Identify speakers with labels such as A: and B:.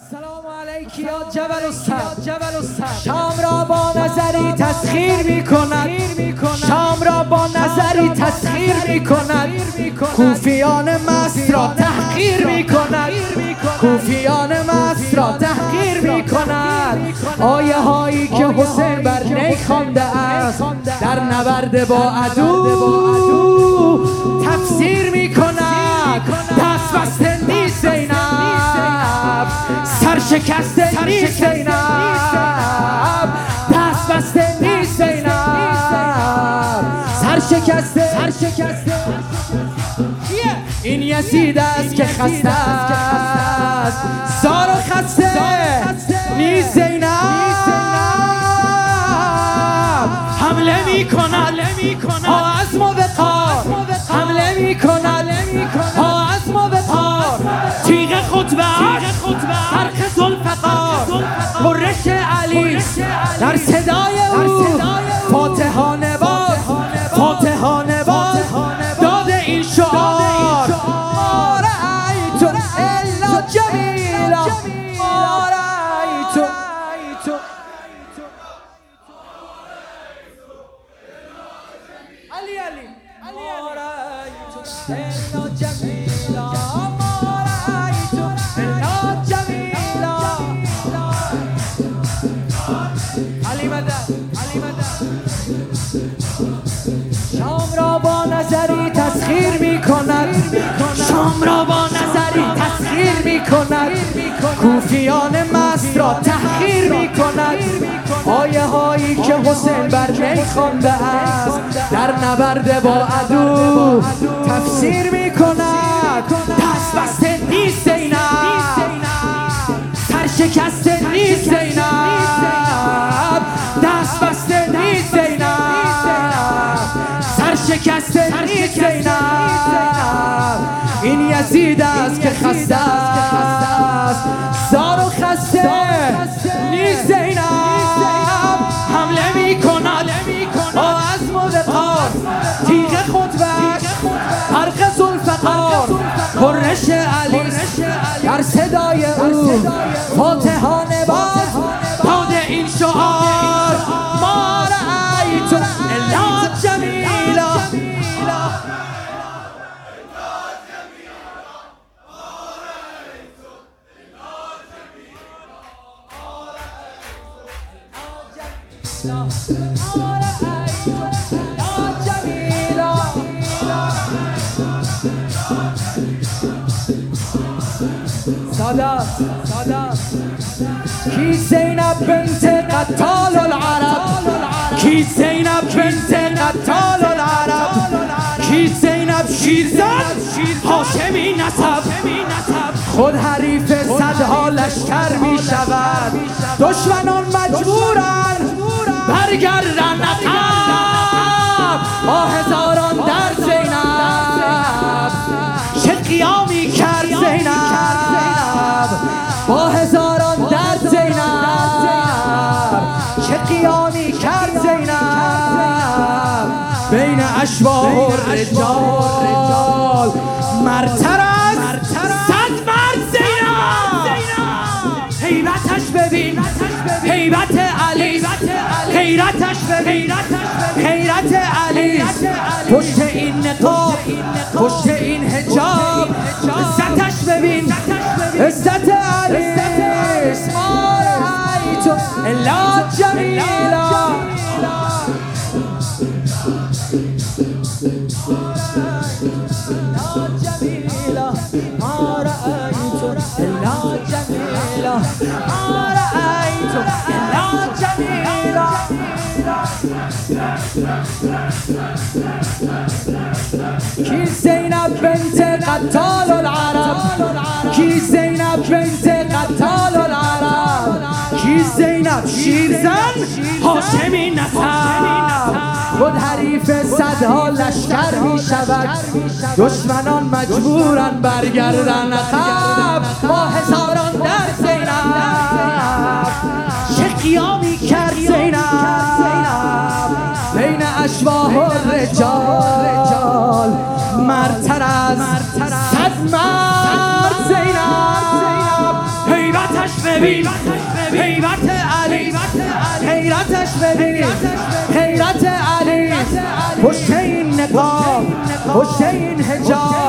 A: سلام علیکی یا جبل السر شام را با نظری تسخیر می کند شام را با نظری تسخیر می کند کوفیان مست را تحقیر می کند کوفیان مست را تحقیر می کند آیه هایی که حسین بر نی خوانده است در نبرد با عدو تفسیر می کند دست بسته نیست شکسته نیست زینب دست بسته نیست زینب سر شکسته سر شکسته. این یزید است که خسته است زار و خسته. نیست زینب. حمله می کند ها از موقار حمله می کند ها از موقار تیغ خطبه حرق در صدای او فاتحانه باد فاتحانه باد داد این شعار. ما رأیت الا جمیلا رأیت علی علی. علی الا جمیلا تسخیر می کند شام را با نظری تسخیر می کند کوفیان مست را تحقیر می کند آیه هایی که حسین بر نی خوانده است در نبرد با عدو تفسیر می کند دست بسته نیست زینب قرش علی در صدای او فاتحانه باد داد این شعار. ما رأیت الا جمیلا. ما رأیت الا سادات سادات کی زینب بنت قتال العرب؟ کی زینب بنت قتال العرب؟ کی زینب شیرزن هاشمی نسب خود حریف صدها لشکر می شود دشمنان مجبورن برگردن با هزاران در زینب. چه قیامی کرد زینب. بین اشباه و رجال. مرتر از صد مرد زینب. حیبتش ببین. حیبت علی. حیرتش ببین. حیرت علی. پشت این نقاب. پشت این حجاب. عزتش ببین. عزت الا جمیلا جمیلا ما رأیت الا جمیلا ما رأیت الا جمیلا کی زینب بنت قتال العرب کی زینب بنت قتال زینب شیرزن هاشمی نسب خود حریف صدها لشکر می شود. دشمنان مجبورن برگردن عقب با هزاران در زینب. چه قیامی کرد زینب؟ بین اشباه و رجال. مرتر از صد مرد زینب. حیبتش حیرت علی. حیرتش ببین. حیرت علی. پشت این نقاب. پشت این حجاب.